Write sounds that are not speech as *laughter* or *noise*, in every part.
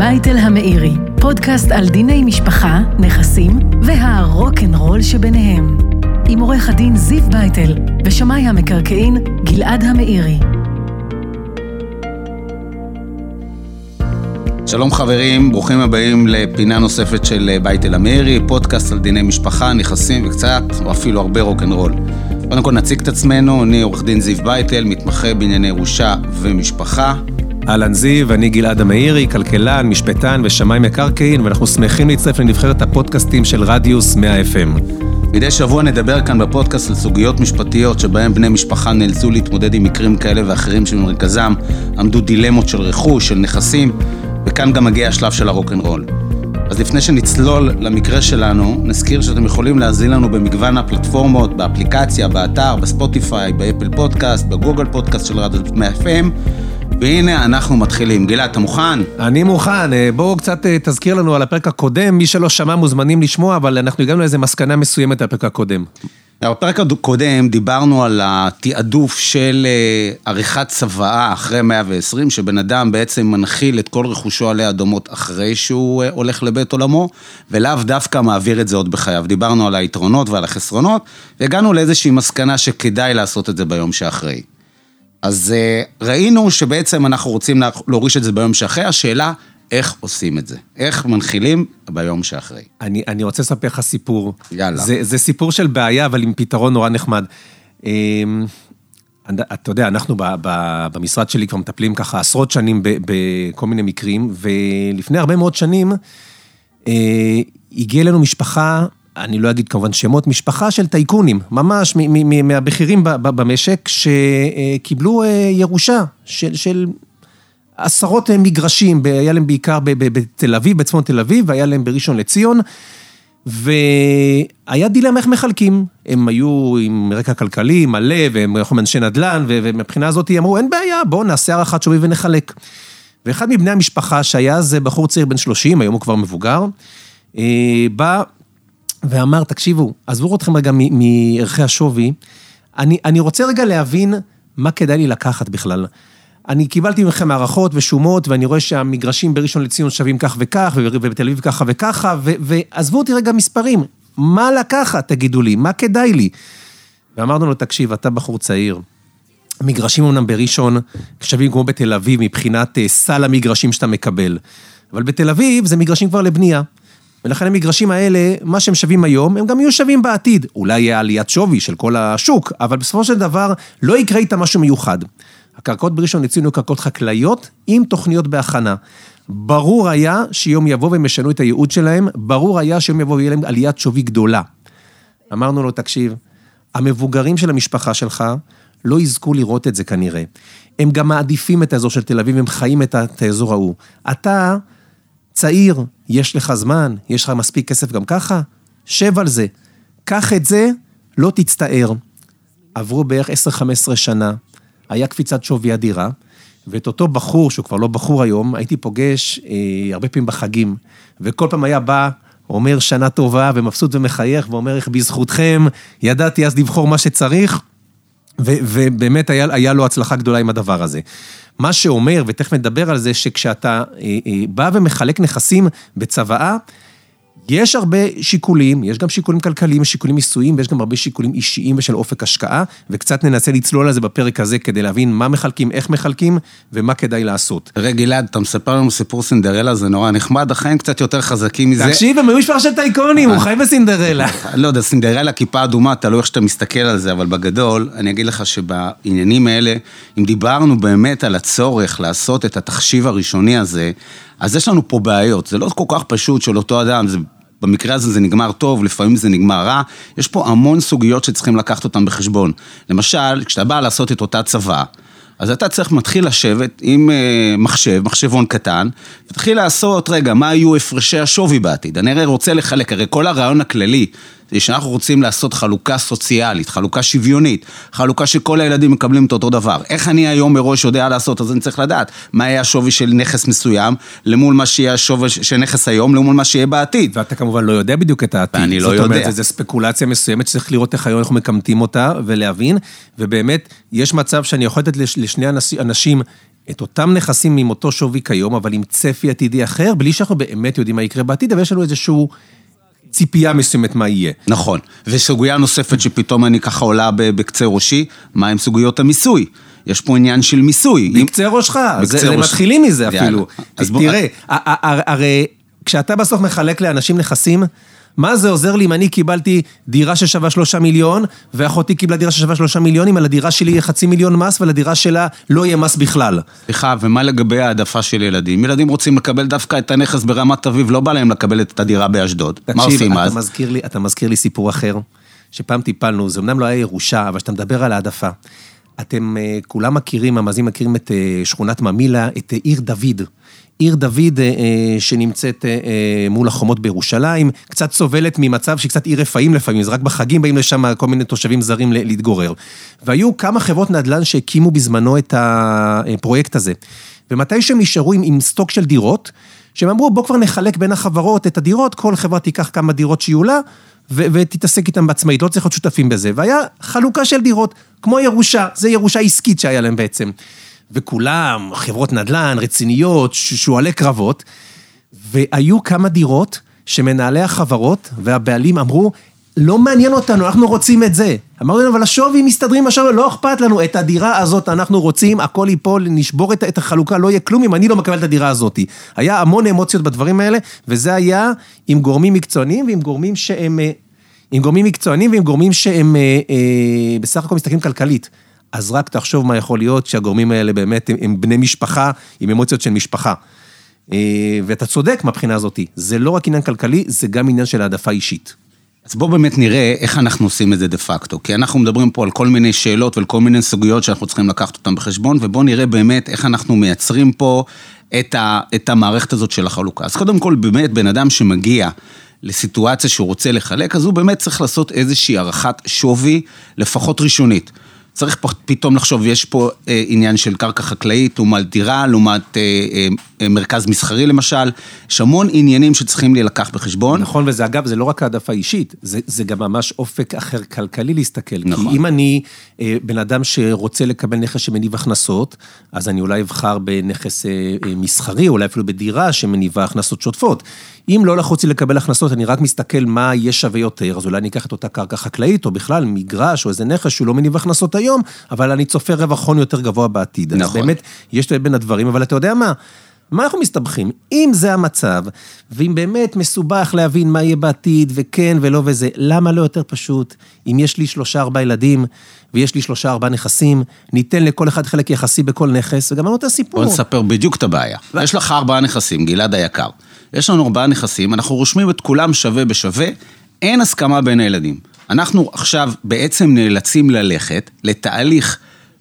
בייטל המאירי, פודקאסט על דיני משפחה, נכסים והרוקנרול שביניהם. עם עורך הדין זיו בייטל ושמאי המקרקעין גלעד המאירי. שלום חברים, ברוכים הבאים לפינה נוספת של בייטל המאירי, פודקאסט על דיני משפחה, נכסים וקצת, או אפילו הרבה רוקנרול. קודם כל נציג את עצמנו, אני עורך דין זיו בייטל, מתמחה בענייני ירושה ומשפחה. אהלן זיו, אני גלעד המאירי, כלכלן, משפטן ושמאי מקרקעין, ואנחנו שמחים להצטרף לנבחרת הפודקאסטים של רדיוס 100 FM. מדי שבוע נדבר כאן בפודקאסט על סוגיות משפטיות שבהם בני משפחה נאלצו להתמודד עם מקרים כאלה ואחרים שבמרכזם עמדו דילמות של רכוש, של נכסים, וכאן גם מגיע השלב של הרוקנרול. אז לפני שנצלול למקרה שלנו, נזכיר שאתם יכולים להאזין לנו במגוון הפלטפורמות, באפליקציה, באתר, בספוטיפיי, באפל פודקאסט, בגוגל פודקאסט של רדיוס 100 FM, והנה אנחנו מתחילים. גלעד, אתה מוכן? אני מוכן, אה, בואו קצת אה, תזכיר לנו על הפרק הקודם, מי שלא שמע מוזמנים לשמוע, אבל אנחנו הגענו לאיזה מסקנה מסוימת על הפרק הקודם. בפרק הקודם דיברנו על התעדוף של אה, עריכת צוואה אחרי 120, שבן אדם בעצם מנחיל את כל רכושו עלי אדומות אחרי שהוא הולך לבית עולמו, ולאו דווקא מעביר את זה עוד בחייו. דיברנו על היתרונות ועל החסרונות, והגענו לאיזושהי מסקנה שכדאי לעשות את זה ביום שאחרי. אז uh, ראינו שבעצם אנחנו רוצים להוריש את זה ביום שאחרי, השאלה, איך עושים את זה? איך מנחילים ביום שאחרי? אני, אני רוצה לספר לך סיפור. יאללה. זה, זה סיפור של בעיה, אבל עם פתרון נורא נחמד. אמ, אתה יודע, אנחנו ב, ב, במשרד שלי כבר מטפלים ככה עשרות שנים בכל מיני מקרים, ולפני הרבה מאוד שנים אה, הגיעה אלינו משפחה אני לא אגיד כמובן שמות, משפחה של טייקונים, ממש מהבכירים במשק, שקיבלו אה, ירושה של, של עשרות אה, מגרשים, היה להם בעיקר בתל אביב, בצפון תל אביב, והיה להם בראשון לציון, והיה דילמה איך מחלקים. הם היו עם רקע כלכלי מלא, והם היו אנשי נדל"ן, ומבחינה הזאת אמרו, אין בעיה, בואו נעשה הערכת שווי ונחלק. ואחד מבני המשפחה, שהיה אז בחור צעיר בן 30, היום הוא כבר מבוגר, אה, בא ואמר, תקשיבו, עזבו אתכם רגע מערכי השווי, אני, אני רוצה רגע להבין מה כדאי לי לקחת בכלל. אני קיבלתי מכם הערכות ושומות, ואני רואה שהמגרשים בראשון לציון שווים כך וכך, ובתל אביב ככה וככה, ועזבו אותי רגע מספרים, מה לקחת, תגידו לי, מה כדאי לי? ואמרנו לו, תקשיב, אתה בחור צעיר, מגרשים אמנם בראשון שווים כמו בתל אביב מבחינת אה, סל המגרשים שאתה מקבל, אבל בתל אביב זה מגרשים כבר לבנייה. ולכן המגרשים האלה, מה שהם שווים היום, הם גם יהיו שווים בעתיד. אולי יהיה עליית שווי של כל השוק, אבל בסופו של דבר לא יקרה איתם משהו מיוחד. הקרקעות בראשון לציון היו קרקעות חקלאיות עם תוכניות בהכנה. ברור היה שיום יבוא והם ישנו את הייעוד שלהם, ברור היה שיום יבוא ויהיה להם עליית שווי גדולה. אמרנו לו, תקשיב, המבוגרים של המשפחה שלך לא יזכו לראות את זה כנראה. הם גם מעדיפים את האזור של תל אביב, הם חיים את האזור ההוא. אתה... צעיר, יש לך זמן, יש לך מספיק כסף גם ככה, שב על זה. קח את זה, לא תצטער. עברו בערך 10-15 שנה, היה קפיצת שווי אדירה, ואת אותו בחור, שהוא כבר לא בחור היום, הייתי פוגש אה, הרבה פעמים בחגים, וכל פעם היה בא, אומר שנה טובה, ומבסוט ומחייך, ואומר איך בזכותכם, ידעתי אז לבחור מה שצריך, ו- ובאמת היה, היה לו הצלחה גדולה עם הדבר הזה. מה שאומר, ותכף נדבר על זה, שכשאתה אה, אה, בא ומחלק נכסים בצוואה, יש הרבה שיקולים, יש גם שיקולים כלכליים, שיקולים מיסויים, ויש גם הרבה שיקולים אישיים ושל אופק השקעה, וקצת ננסה לצלול על זה בפרק הזה כדי להבין מה מחלקים, איך מחלקים, ומה כדאי לעשות. תראה, גלעד, אתה מספר לנו סיפור סינדרלה, זה נורא נחמד, החיים קצת יותר חזקים מזה. תקשיב, הם היו משפחה של טייקונים, הוא חי בסינדרלה. לא יודע, סינדרלה, כיפה אדומה, תלוי איך שאתה מסתכל על זה, אבל בגדול, אני אגיד לך שבעניינים האלה, אם דיברנו באמת על הצורך לעשות את התחשיב הראשוני הזה, אז יש לנו פה בעיות, זה לא כל כך פשוט של אותו אדם, זה במקרה הזה זה נגמר טוב, לפעמים זה נגמר רע, יש פה המון סוגיות שצריכים לקחת אותן בחשבון. למשל, כשאתה בא לעשות את אותה צבא, אז אתה צריך מתחיל לשבת עם אה, מחשב, מחשבון קטן, ותתחיל לעשות, רגע, מה יהיו הפרשי השווי בעתיד? אני הרי רוצה לחלק, הרי כל הרעיון הכללי זה שאנחנו רוצים לעשות חלוקה סוציאלית, חלוקה שוויונית, חלוקה שכל הילדים מקבלים את אותו דבר. איך אני היום מראש יודע לעשות? אז אני צריך לדעת מה יהיה השווי של נכס מסוים, למול מה שיהיה השווי של נכס היום, למול מה שיהיה בעתיד. ואתה כמובן לא יודע בדיוק את העתיד. אני לא זאת אומרת, יודע. זו ספקולציה מסוימת שצריך לראות איך היום אנחנו מקמטים אותה ולהבין, ובאמת, יש מצב שאני יכול לתת לש- לשני אנש- אנשים את אותם נכסים עם אותו שווי כיום, אבל עם צפי עתידי אחר, בלי שאנחנו באמת יודעים מה יקרה בעתיד, אבל יש לנו איזושהי ציפייה מסוימת מה יהיה. נכון. וסוגיה נוספת שפתאום אני ככה עולה בקצה ראשי, מה עם סוגיות המיסוי? יש פה עניין של מיסוי. בקצה ראשך, זה. מתחילים מזה. אפילו. אז תראה, הרי כשאתה בסוף מחלק לאנשים נכסים, מה זה עוזר לי אם אני קיבלתי דירה ששווה שלושה מיליון, ואחותי קיבלה דירה ששווה שלושה מיליון, אם על הדירה שלי יהיה חצי מיליון מס, ועל הדירה שלה לא יהיה מס בכלל. סליחה, ומה לגבי העדפה של ילדים? ילדים רוצים לקבל דווקא את הנכס ברמת אביב, לא בא להם לקבל את הדירה באשדוד. מה עושים אז? מזכיר לי, אתה מזכיר לי סיפור אחר, שפעם טיפלנו, זה אמנם לא היה ירושה, אבל כשאתה מדבר על העדפה, אתם אה, כולם מכירים, המאזינים מכירים את אה, שכונת ממילא, את אה, עיר דוד. עיר דוד אה, אה, שנמצאת אה, מול החומות בירושלים, קצת סובלת ממצב שהיא קצת עיר רפאים לפעמים, זה רק בחגים באים לשם כל מיני תושבים זרים להתגורר. והיו כמה חברות נדל"ן שהקימו בזמנו את הפרויקט הזה. ומתי שהם נשארו עם, עם סטוק של דירות, שהם אמרו, בוא כבר נחלק בין החברות את הדירות, כל חברה תיקח כמה דירות שיהיו לה, ו- ותתעסק איתם בעצמאית, לא צריך להיות שותפים בזה. והיה חלוקה של דירות, כמו ירושה, זה ירושה עסקית שהיה להם בעצם. וכולם, חברות נדל"ן, רציניות, שועלי קרבות, והיו כמה דירות שמנהלי החברות והבעלים אמרו, לא מעניין אותנו, אנחנו רוצים את זה. אמרנו להם, אבל השווי מסתדרים בשווי, לא אכפת לנו, את הדירה הזאת אנחנו רוצים, הכל ייפול, נשבור את, את החלוקה, לא יהיה כלום אם אני לא מקבל את הדירה הזאת. היה המון אמוציות בדברים האלה, וזה היה עם גורמים מקצועניים ועם גורמים שהם... אה, עם גורמים מקצוענים ועם גורמים שהם אה, אה, בסך הכל מסתכלים כלכלית. אז רק תחשוב מה יכול להיות שהגורמים האלה באמת הם, הם בני משפחה, עם אמוציות של משפחה. אה, ואתה צודק מהבחינה הזאת, זה לא רק עניין כלכלי, זה גם עניין של העדפה אישית. אז בואו באמת נראה איך אנחנו עושים את זה דה פקטו. כי אנחנו מדברים פה על כל מיני שאלות ועל כל מיני סוגיות שאנחנו צריכים לקחת אותן בחשבון, ובואו נראה באמת איך אנחנו מייצרים פה את, ה, את המערכת הזאת של החלוקה. אז קודם כל, באמת, בן אדם שמגיע לסיטואציה שהוא רוצה לחלק, אז הוא באמת צריך לעשות איזושהי הערכת שווי, לפחות ראשונית. צריך פה פתאום לחשוב, יש פה אה, עניין של קרקע חקלאית לעומת דירה, לעומת אה, אה, אה, מרכז מסחרי למשל, יש המון עניינים שצריכים להילקח בחשבון. נכון, וזה אגב, זה לא רק העדפה אישית, זה, זה גם ממש אופק אחר כלכלי להסתכל. נכון. כי אם אני אה, בן אדם שרוצה לקבל נכס שמניב הכנסות, אז אני אולי אבחר בנכס אה, אה, מסחרי, אולי אפילו בדירה שמניבה הכנסות שוטפות. אם לא לחוץ לי לקבל הכנסות, אני רק מסתכל מה יהיה שווה יותר, אז אולי אני אקח את אותה קרקע חקלאית, או בכלל מגרש, או איזה נכס שהוא לא מניב הכנסות היום, אבל אני צופה רווח הון יותר גבוה בעתיד. אז נכון. באמת, יש את בין הדברים, אבל אתה יודע מה? מה אנחנו מסתבכים? אם זה המצב, ואם באמת מסובך להבין מה יהיה בעתיד, וכן ולא וזה, למה לא יותר פשוט? אם יש לי שלושה ארבעה ילדים, ויש לי שלושה ארבעה נכסים, ניתן לכל אחד חלק יחסי בכל נכס, וגמרנו את הסיפור. בוא נספר בדיוק את הבעיה. יש לך ארבעה נכסים, גלעד היקר. יש לנו ארבעה נכסים, אנחנו רושמים את כולם שווה בשווה, אין הסכמה בין הילדים. אנחנו עכשיו בעצם נאלצים ללכת לתהליך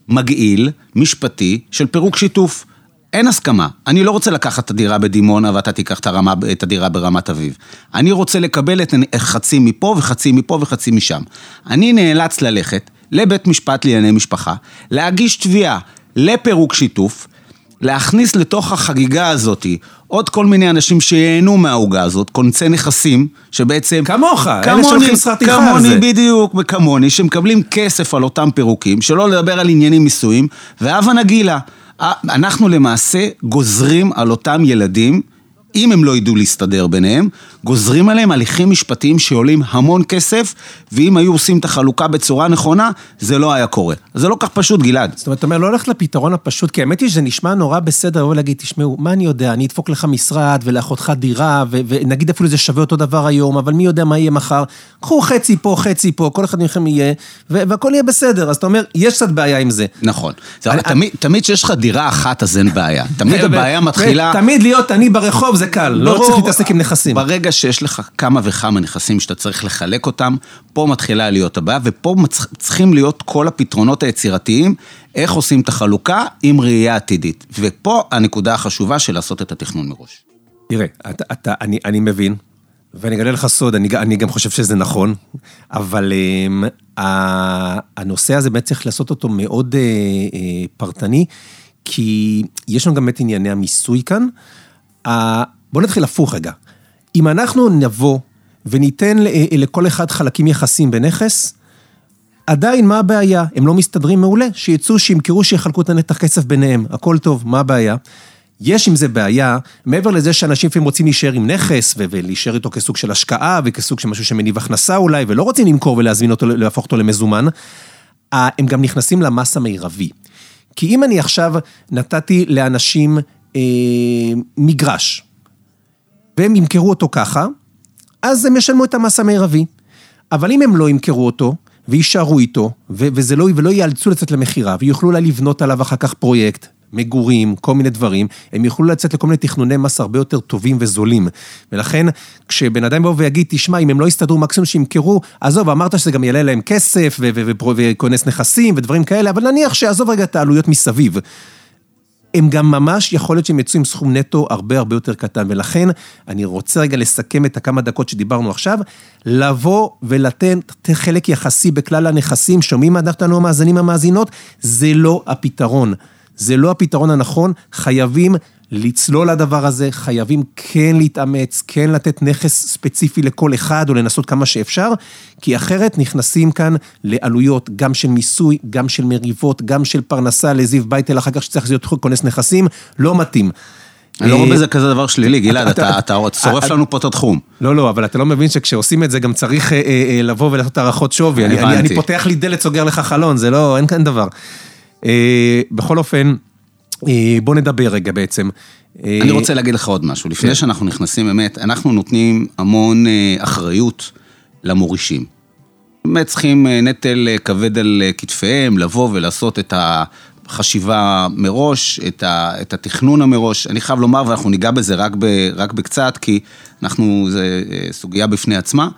מגעיל, משפטי, של פירוק שיתוף. אין הסכמה. אני לא רוצה לקחת את הדירה בדימונה ואתה תיקח את, הרמה, את הדירה ברמת אביב. אני רוצה לקבל את חצי מפה וחצי מפה וחצי משם. אני נאלץ ללכת לבית משפט לענייני משפחה, להגיש תביעה לפירוק שיתוף, להכניס לתוך החגיגה הזאת עוד כל מיני אנשים שייהנו מהעוגה הזאת, כונסי נכסים, שבעצם... כמוך, אלה כמוני, שהולכים שכר טרחה על כמוני זה. בדיוק, וכמוני, שמקבלים כסף על אותם פירוקים, שלא לדבר על עניינים מיסויים, והבה נגילה. אנחנו למעשה גוזרים על אותם ילדים, אם הם לא ידעו להסתדר ביניהם, גוזרים עליהם הליכים משפטיים שעולים המון כסף, ואם היו עושים את החלוקה בצורה נכונה, זה לא היה קורה. זה לא כך פשוט, גלעד. זאת אומרת, אתה אומר, לא ללכת לפתרון הפשוט, כי האמת היא שזה נשמע נורא בסדר, לבוא להגיד, תשמעו, מה אני יודע, אני אדפוק לך משרד ולאחותך דירה, ו- ונגיד אפילו זה שווה אותו דבר היום, אבל מי יודע מה יהיה מחר, קחו חצי פה, חצי פה, כל אחד מכם יהיה, והכל יהיה בסדר. אז אתה אומר, יש קצת בעיה עם זה. נכון. זה, תמיד, תמיד כשיש לך דירה אחת אז אין בעיה. *laughs* תמיד הבעיה מתחילה... תמיד להיות אני ברחוב זה קל, לא צריך להתעסק עם נכסים. ברגע שיש לך כמה וכמה נכסים שאתה צריך לחלק אותם, פה מתחילה להיות הבעיה, ופה צריכים להיות כל הפתרונות היצירתיים, איך עושים את החלוקה עם ראייה עתידית. ופה הנקודה החשובה של לעשות את התכנון מראש. תראה, אתה, אתה, אני, אני מבין, ואני אגלה לך סוד, אני, אני גם חושב שזה נכון, אבל um, הנושא הזה באמת צריך לעשות אותו מאוד uh, uh, פרטני, כי יש לנו גם באמת ענייני המיסוי כאן. Uh, בואו נתחיל הפוך רגע. אם אנחנו נבוא וניתן לכל אחד חלקים יחסים בנכס, עדיין, מה הבעיה? הם לא מסתדרים מעולה? שיצאו, שימכרו, שיחלקו את הכסף ביניהם, הכל טוב, מה הבעיה? יש עם זה בעיה, מעבר לזה שאנשים לפעמים רוצים להישאר עם נכס, ולהישאר איתו כסוג של השקעה, וכסוג של משהו שמניב הכנסה אולי, ולא רוצים למכור ולהזמין אותו, להפוך אותו למזומן, הם גם נכנסים למס המרבי. כי אם אני עכשיו נתתי לאנשים אה, מגרש, והם ימכרו אותו ככה, אז הם ישלמו את המס המרבי. אבל אם הם לא ימכרו אותו, ויישארו איתו, וזה לא, ולא ייאלצו לצאת למכירה, ויוכלו אולי לבנות עליו אחר כך פרויקט, מגורים, כל מיני דברים, הם יוכלו לצאת לכל מיני תכנוני מס הרבה יותר טובים וזולים. ולכן, כשבן אדם יבוא ויגיד, תשמע, אם הם לא יסתדרו, מקסימום שימכרו, עזוב, אמרת שזה גם יעלה להם כסף, וכונס נכסים ודברים כאלה, אבל נניח שעזוב רגע את העלויות מסביב. הם גם ממש, יכול להיות שהם יצאו עם סכום נטו הרבה הרבה יותר קטן, ולכן אני רוצה רגע לסכם את הכמה דקות שדיברנו עכשיו, לבוא ולתן חלק יחסי בכלל הנכסים, שומעים אותנו המאזינים המאזינות, זה לא הפתרון. זה לא הפתרון הנכון, חייבים לצלול לדבר הזה, חייבים כן להתאמץ, כן לתת נכס ספציפי לכל אחד או לנסות כמה שאפשר, כי אחרת נכנסים כאן לעלויות גם של מיסוי, גם של מריבות, גם של פרנסה לזיו בייטל, אחר כך שצריך להיות כונס נכסים, לא מתאים. אני לא רואה בזה כזה דבר שלילי, גלעד, אתה שורף לנו פה את התחום. לא, לא, אבל אתה לא מבין שכשעושים את זה גם צריך אה, אה, לבוא ולעשות הערכות שווי. אני פותח לי דלת, סוגר לך חלון, זה לא, אין כאן דבר. אה, בכל אופן, אה, בוא נדבר רגע בעצם. אה, אני רוצה להגיד לך עוד משהו, לפני כן. שאנחנו נכנסים באמת, אנחנו נותנים המון אחריות למורישים. באמת צריכים נטל כבד על כתפיהם, לבוא ולעשות את החשיבה מראש, את, ה, את התכנון המראש. אני חייב לומר, ואנחנו ניגע בזה רק, ב, רק בקצת, כי אנחנו, זו סוגיה בפני עצמה.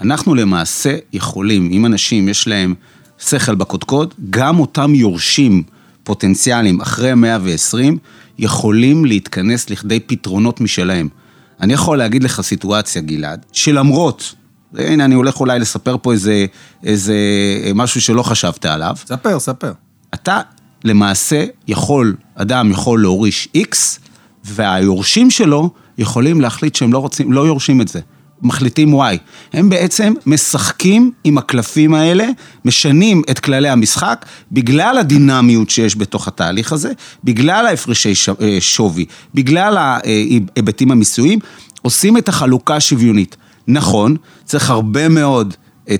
אנחנו למעשה יכולים, אם אנשים יש להם... שכל בקודקוד, גם אותם יורשים פוטנציאליים אחרי המאה ועשרים, יכולים להתכנס לכדי פתרונות משלהם. אני יכול להגיד לך סיטואציה, גלעד, שלמרות, הנה אני הולך אולי לספר פה איזה, איזה משהו שלא חשבת עליו. ספר, ספר. אתה למעשה יכול, אדם יכול להוריש X, והיורשים שלו יכולים להחליט שהם לא רוצים, לא יורשים את זה. מחליטים וואי. הם בעצם משחקים עם הקלפים האלה, משנים את כללי המשחק, בגלל הדינמיות שיש בתוך התהליך הזה, בגלל ההפרשי אה, שווי, בגלל ההיבטים המיסויים, עושים את החלוקה השוויונית. נכון, צריך הרבה מאוד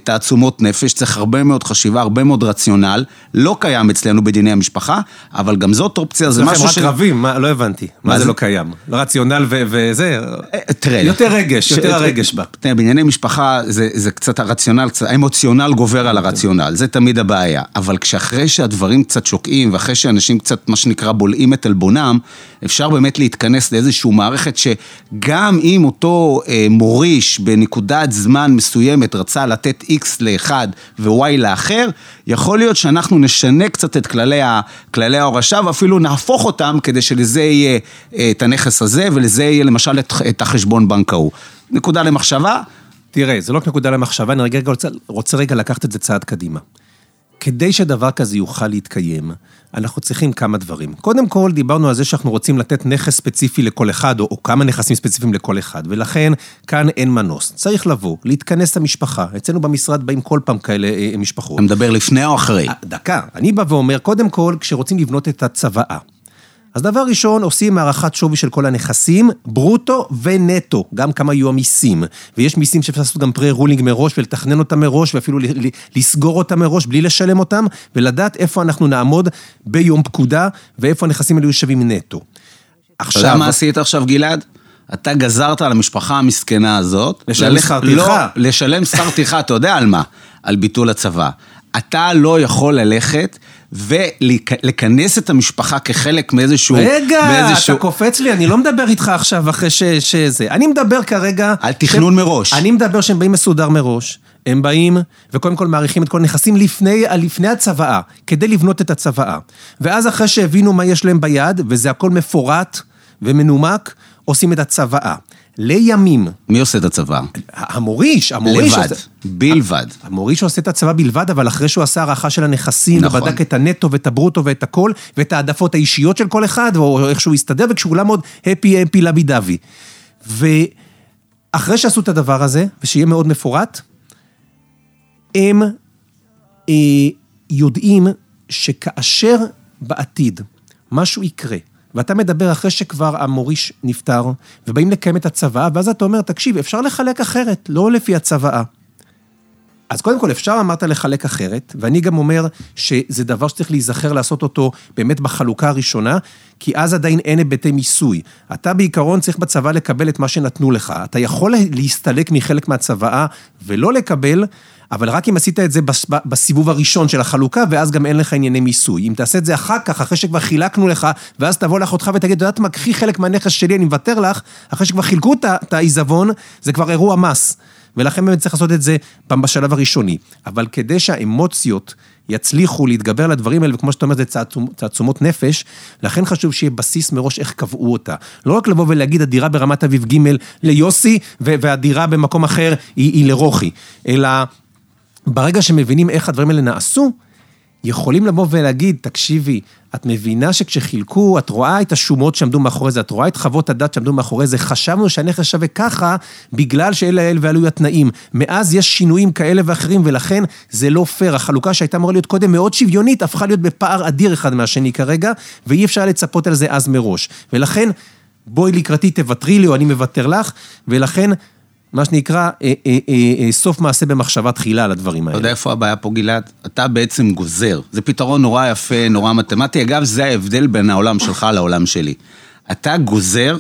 תעצומות נפש, צריך הרבה מאוד חשיבה, הרבה מאוד רציונל, לא קיים אצלנו בדיני המשפחה, אבל גם זאת אופציה, זה משהו ש... זה רק רבים, לא הבנתי. מה זה לא קיים? רציונל וזה? אה, תראה. יותר רגש, יותר הרגש בה. תראה, בענייני משפחה זה קצת הרציונל, האמוציונל גובר על הרציונל, זה תמיד הבעיה. אבל כשאחרי שהדברים קצת שוקעים, ואחרי שאנשים קצת, מה שנקרא, בולעים את עלבונם, אפשר באמת להתכנס לאיזושהי מערכת שגם אם אותו אה, מוריש בנקודת זמן מסוימת רצה לתת לתת X לאחד ו-Y לאחר, יכול להיות שאנחנו נשנה קצת את כללי, ה, כללי ההורשה ואפילו נהפוך אותם כדי שלזה יהיה אה, את הנכס הזה ולזה יהיה למשל את, את החשבון בנק ההוא. נקודה למחשבה. תראה, זה לא רק נקודה למחשבה, אני רגע רוצה, רוצה רגע לקחת את זה צעד קדימה. כדי שדבר כזה יוכל להתקיים, אנחנו צריכים כמה דברים. קודם כל, דיברנו על זה שאנחנו רוצים לתת נכס ספציפי לכל אחד, או, או כמה נכסים ספציפיים לכל אחד, ולכן כאן אין מנוס. צריך לבוא, להתכנס למשפחה. אצלנו במשרד באים כל פעם כאלה אה, משפחות. אתה מדבר לפני או אחרי? דקה. אני בא ואומר, קודם כל, כשרוצים לבנות את הצוואה. אז דבר ראשון, עושים הערכת שווי של כל הנכסים, ברוטו ונטו, גם כמה יהיו המיסים. ויש מיסים שאפשר לעשות גם פרה-רולינג מראש ולתכנן אותם מראש, ואפילו לסגור אותם מראש בלי לשלם אותם, ולדעת איפה אנחנו נעמוד ביום פקודה, ואיפה הנכסים האלו שווים נטו. עכשיו... אתה יודע מה עשית עכשיו, גלעד? אתה גזרת על המשפחה המסכנה הזאת. לשלם שכר טרחה. לא, לשלם שכר טרחה, אתה יודע על מה? על ביטול הצבא. אתה לא יכול ללכת ולכנס את המשפחה כחלק מאיזשהו... רגע, באיזשהו... אתה קופץ לי, אני לא מדבר איתך עכשיו אחרי ש- שזה. אני מדבר כרגע... על תכנון ש- מראש. אני מדבר שהם באים מסודר מראש. הם באים, וקודם כל מעריכים את כל הנכסים לפני, לפני הצוואה, כדי לבנות את הצוואה. ואז אחרי שהבינו מה יש להם ביד, וזה הכל מפורט ומנומק, עושים את הצוואה. לימים, מי עושה את הצבא? המוריש, המוריש... לבד, עושה- בלבד. המוריש עושה את הצבא בלבד, אבל אחרי שהוא עשה הערכה של הנכסים, נכון. ובדק את הנטו ואת הברוטו ואת הכל, ואת העדפות האישיות של כל אחד, או איך שהוא יסתדר, וכשכולם עוד הפי הפי לבי דבי. ואחרי שעשו את הדבר הזה, ושיהיה מאוד מפורט, הם אה, יודעים שכאשר בעתיד משהו יקרה, ואתה מדבר אחרי שכבר המוריש נפטר, ובאים לקיים את הצוואה, ואז אתה אומר, תקשיב, אפשר לחלק אחרת, לא לפי הצוואה. אז קודם כל, אפשר אמרת לחלק אחרת, ואני גם אומר שזה דבר שצריך להיזכר לעשות אותו באמת בחלוקה הראשונה, כי אז עדיין אין היבטי מיסוי. אתה בעיקרון צריך בצבא לקבל את מה שנתנו לך. אתה יכול להסתלק מחלק מהצוואה ולא לקבל, אבל רק אם עשית את זה בס- בסיבוב הראשון של החלוקה, ואז גם אין לך ענייני מיסוי. אם תעשה את זה אחר כך, אחרי שכבר חילקנו לך, ואז תבוא לאחותך ותגיד, יודעת מה, קחי חלק מהנכס שלי, אני מוותר לך, אחרי שכבר חילקו את העיזבון, זה כבר אירוע מס. ולכן באמת צריך לעשות את זה בשלב הראשוני. אבל כדי שהאמוציות יצליחו להתגבר על הדברים האלה, וכמו שאתה אומר, זה תעצומ- תעצומות נפש, לכן חשוב שיהיה בסיס מראש איך קבעו אותה. לא רק לבוא ולהגיד, הדירה ברמת אביב ג' ליוסי, והדירה במקום אחר היא, היא לרוחי, אלא ברגע שמבינים איך הדברים האלה נעשו, יכולים לבוא ולהגיד, תקשיבי, את מבינה שכשחילקו, את רואה את השומות שעמדו מאחורי זה, את רואה את חוות הדת שעמדו מאחורי זה, חשבנו שהנכס שווה ככה, בגלל שאלה האל ועלו התנאים. מאז יש שינויים כאלה ואחרים, ולכן זה לא פייר. החלוקה שהייתה אמורה להיות קודם מאוד שוויונית, הפכה להיות בפער אדיר אחד מהשני כרגע, ואי אפשר לצפות על זה אז מראש. ולכן, בואי לקראתי, תוותרי לי, או אני מוותר לך, ולכן... מה שנקרא, אה, אה, אה, סוף מעשה במחשבה תחילה על הדברים אתה האלה. יודע איפה הבעיה פה, גלעד? אתה בעצם גוזר. זה פתרון נורא יפה, נורא מתמטי. אגב, זה ההבדל בין העולם שלך לעולם שלי. אתה גוזר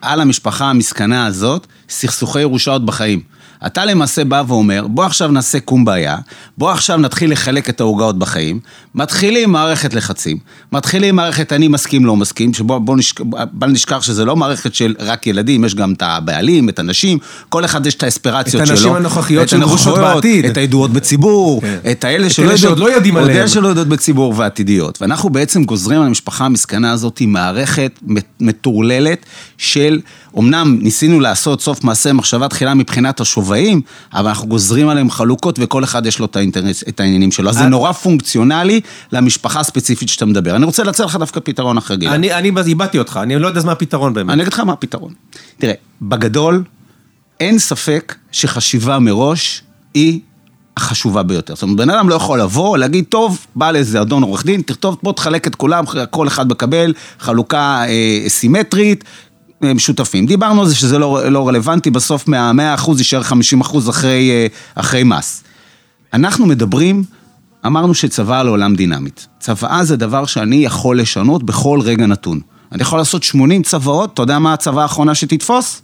על המשפחה המסכנה הזאת סכסוכי ירושות בחיים. אתה למעשה בא ואומר, בוא עכשיו נעשה קומביה, בוא עכשיו נתחיל לחלק את העוגות בחיים, מתחילים מערכת לחצים, מתחילים מערכת אני מסכים, לא מסכים, שבוא בוא נשכ... בל נשכח שזה לא מערכת של רק ילדים, יש גם את הבעלים, את הנשים, כל אחד יש את האספירציות את שלו. הנשים הנוכחיות את שגרושות בעתיד. את הידועות בציבור, כן. את האלה את שלא שעוד לא יודעים עוד עליהם. אלה שלא יודעות בציבור ועתידיות. ואנחנו בעצם גוזרים על המשפחה המסכנה הזאת מערכת מטורללת של, אמנם ניסינו לעשות סוף מעשה מחשבה תחילה מבחינת השווים, אבל אנחנו גוזרים עליהם חלוקות וכל אחד יש לו את, האינטרנט, את העניינים שלו. אז זה אני- נורא פונקציונלי למשפחה הספציפית שאתה מדבר. אני רוצה להציע לך דווקא פתרון אחר גילה. אני, אני איבדתי אותך, אני לא יודע מה הפתרון באמת. אני אגיד לך מה הפתרון. תראה, בגדול, אין ספק שחשיבה מראש היא החשובה ביותר. זאת אומרת, בן אדם לא יכול לבוא, להגיד, טוב, בא לאיזה אדון עורך דין, תכתוב, בוא תחלק את כולם, כל אחד מקבל חלוקה אה, סימטרית. משותפים. דיברנו על זה שזה לא, לא רלוונטי, בסוף מה-100% יישאר 50% אחרי, אה, אחרי מס. אנחנו מדברים, אמרנו שצוואה לעולם דינמית. צוואה זה דבר שאני יכול לשנות בכל רגע נתון. אני יכול לעשות 80 צוואות, אתה יודע מה הצוואה האחרונה שתתפוס?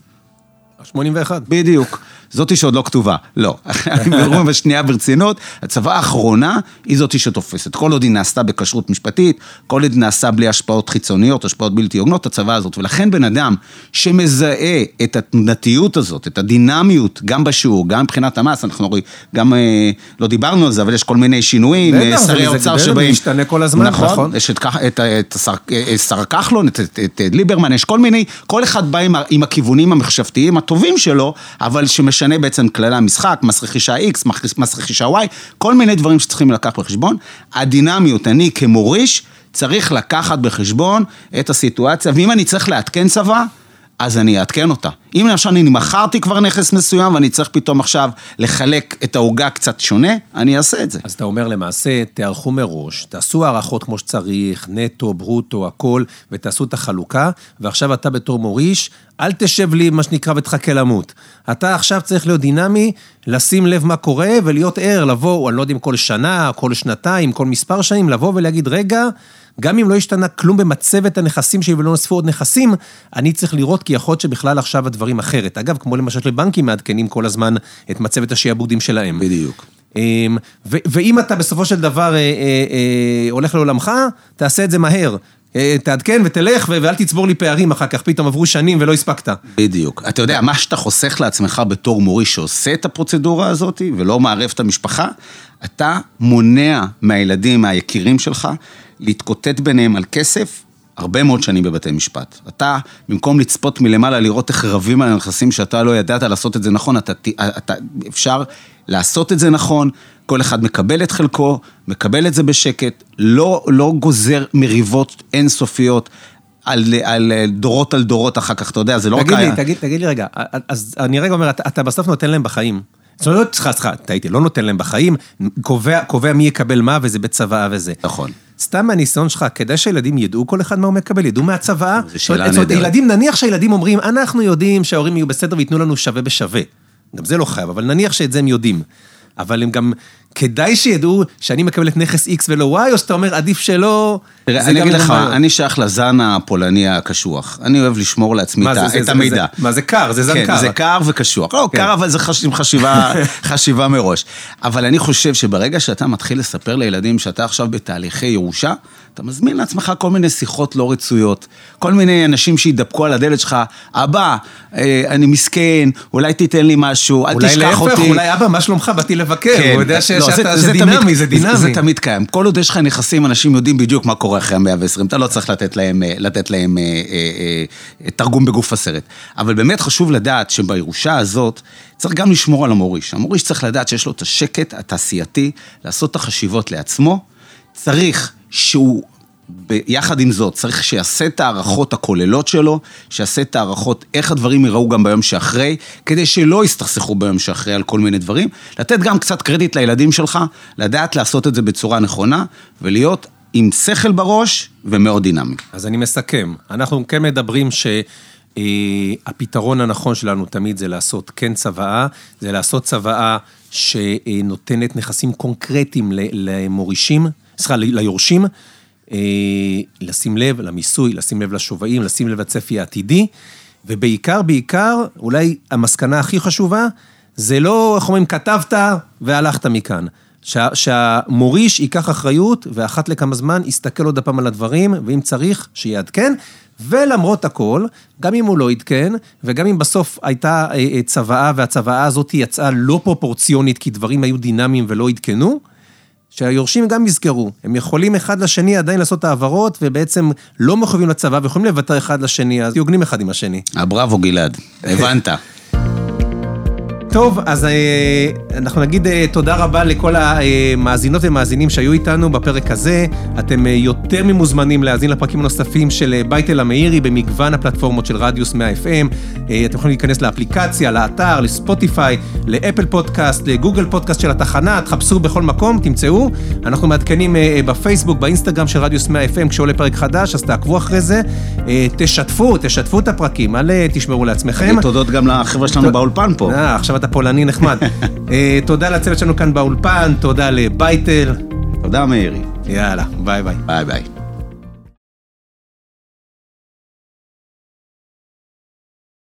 81. בדיוק. זאתי שעוד לא כתובה. לא. *laughs* מדברים בשנייה ברצינות, הצוואה האחרונה היא זאתי שתופסת. כל עוד היא נעשתה בכשרות משפטית, כל עוד נעשה בלי השפעות חיצוניות, השפעות בלתי הוגנות, הצוואה הזאת. ולכן בן אדם שמזהה את התנודתיות הזאת, את הדינמיות, גם בשיעור, גם מבחינת המס, אנחנו רואים, גם, אה, לא דיברנו על זה, אבל יש כל מיני שינויים, אה, זה- שרי זה האוצר שבאים. ומשתנה כל הזמן, נכון. יש את, השר, אה, שר כחלון, את, ליברמן, יש כל מיני, כל אחד בא עם, הכיוונים המחשבתיים הטובים שלו, אבל שמשנה בעצם כללי המשחק, מס רכישה X, מס רכישה Y, כל מיני דברים שצריכים לקחת בחשבון. הדינמיות, אני כמוריש, צריך לקחת בחשבון את הסיטואציה, ואם אני צריך לעדכן צבא, אז אני אעדכן אותה. אם למשל אני מכרתי כבר נכס מסוים ואני צריך פתאום עכשיו לחלק את העוגה קצת שונה, אני אעשה את זה. אז אתה אומר למעשה, תערכו מראש, תעשו הערכות כמו שצריך, נטו, ברוטו, הכל, ותעשו את החלוקה, ועכשיו אתה בתור מוריש, אל תשב לי, מה שנקרא, ותחכה למות. אתה עכשיו צריך להיות דינמי, לשים לב מה קורה, ולהיות ער, לבוא, אני לא יודע אם כל שנה, כל שנתיים, כל מספר שנים, לבוא ולהגיד, רגע, גם אם לא השתנה כלום במצבת הנכסים שלי ולא נוספו עוד נכסים, אני צריך לראות כי יכול להיות שבכלל עכשיו הדברים אחרת. אגב, כמו למשל שבנקים מעדכנים כל הזמן את מצבת השיעבודים שלהם. בדיוק. אמ, ו- ואם אתה בסופו של דבר אה, אה, אה, הולך לעולמך, תעשה את זה מהר. תעדכן ותלך, ואל תצבור לי פערים אחר כך, פתאום עברו שנים ולא הספקת. בדיוק. אתה יודע, מה שאתה חוסך לעצמך בתור מורי שעושה את הפרוצדורה הזאת, ולא מערב את המשפחה, אתה מונע מהילדים, מהיקירים שלך, להתקוטט ביניהם על כסף. הרבה מאוד שנים בבתי משפט. אתה, במקום לצפות מלמעלה, לראות איך רבים על הנכסים שאתה לא ידעת לעשות את זה נכון, אתה, אתה, אפשר לעשות את זה נכון, כל אחד מקבל את חלקו, מקבל את זה בשקט, לא, לא גוזר מריבות אינסופיות. על, על דורות על דורות אחר כך, אתה יודע, זה לא תגיד רק... לי, תגיד, תגיד לי רגע, אז אני רגע אומר, אתה, אתה בסוף נותן להם בחיים. זאת אומרת, סליחה, סליחה, טעיתי, לא נותן להם בחיים, קובע, קובע מי יקבל מה וזה בצוואה וזה. נכון. סתם מהניסיון שלך, כדאי שהילדים ידעו כל אחד מה הוא מקבל, ידעו מהצוואה. זו שאלה נהדרת. ילדים, נניח שהילדים אומרים, אנחנו יודעים שההורים יהיו בסדר וייתנו לנו שווה בשווה. גם זה לא חייב, אבל נניח שאת זה הם יודעים. אבל הם גם, כדאי שידעו שאני מקבל את נכס X ולא Y, או שאתה אומר, עדיף שלא... תראה, אני אגיד לך, בעיות. אני שייך לזן הפולני הקשוח. אני אוהב לשמור לעצמי את זה- המידע. זה- מה, זה קר, זה זן כן, קר. זה קר וקשוח. לא, כן. קר אבל זה חש- חשיבה, *laughs* חשיבה מראש. אבל אני חושב שברגע שאתה מתחיל לספר לילדים שאתה עכשיו בתהליכי ירושה, אתה מזמין לעצמך כל מיני שיחות לא רצויות. כל מיני אנשים שידפקו על הדלת שלך, אבא, אה, אני מסכן, אולי תיתן לי משהו, אל אולי תשכח להפך, אותי. אולי אבא, מה שלומך? באתי לבקר, כן. הוא יודע ש- לא, זה- זה זה דינמי, תמיד- זה דינמי. זה תמיד קיים. כל עוד יש לך נכסים, אנשים יודעים בדיוק מה קורה אחרי המאה ועשרים. אתה לא צריך לתת להם, אה, לתת להם אה, אה, אה, תרגום בגוף הסרט. אבל באמת חשוב לדעת שבירושה הזאת, צריך גם לשמור על המוריש. המוריש צריך לדעת שיש לו את השקט התעשייתי, לעשות את החשיבות לעצמו. צריך שהוא... ביחד עם זאת, צריך שיעשה את ההערכות הכוללות שלו, שיעשה את ההערכות איך הדברים ייראו גם ביום שאחרי, כדי שלא יסתכסכו ביום שאחרי על כל מיני דברים. לתת גם קצת קרדיט לילדים שלך, לדעת לעשות את זה בצורה נכונה, ולהיות עם שכל בראש ומאוד דינמי. אז אני מסכם. אנחנו כן מדברים שהפתרון הנכון שלנו תמיד זה לעשות כן צוואה, זה לעשות צוואה שנותנת נכסים קונקרטיים למורישים, סליחה, ליורשים, לשים לב למיסוי, לשים לב לשווים, לשים לב לצפי העתידי, ובעיקר, בעיקר, אולי המסקנה הכי חשובה, זה לא, איך אומרים, כתבת והלכת מכאן. שה, שהמוריש ייקח אחריות, ואחת לכמה זמן יסתכל עוד הפעם על הדברים, ואם צריך, שיעדכן. ולמרות הכל, גם אם הוא לא עדכן, וגם אם בסוף הייתה אה, אה, צוואה, והצוואה הזאת יצאה לא פרופורציונית, כי דברים היו דינמיים ולא עדכנו, שהיורשים גם יזכרו, הם יכולים אחד לשני עדיין לעשות העברות, ובעצם לא מחויבים לצבא, ויכולים לוותר אחד לשני, אז יוגנים אחד עם השני. הבראבו גלעד, הבנת. *laughs* טוב, אז אה, אנחנו נגיד אה, תודה רבה לכל המאזינות ומאזינים שהיו איתנו בפרק הזה. אתם אה, יותר ממוזמנים להאזין לפרקים הנוספים של אה, בית אל המאירי במגוון הפלטפורמות של רדיוס 100 FM. אה, אתם יכולים להיכנס לאפליקציה, לאתר, לספוטיפיי, לאפל פודקאסט, לגוגל פודקאסט של התחנה, תחפשו בכל מקום, תמצאו. אנחנו מעדכנים אה, בפייסבוק, באינסטגרם של רדיוס 100 FM כשעולה פרק חדש, אז תעקבו אחרי זה. אה, תשתפו, תשתפו את הפרקים, אל אה, תשמרו לעצמכם. תודות גם לחבר'ה שלנו באולפן פה. אה, עכשיו אתה פולני נחמד. אה, תודה לצוות שלנו כאן באולפן, תודה לבייטל. תודה מאירי. יאללה, ביי ביי. ביי ביי.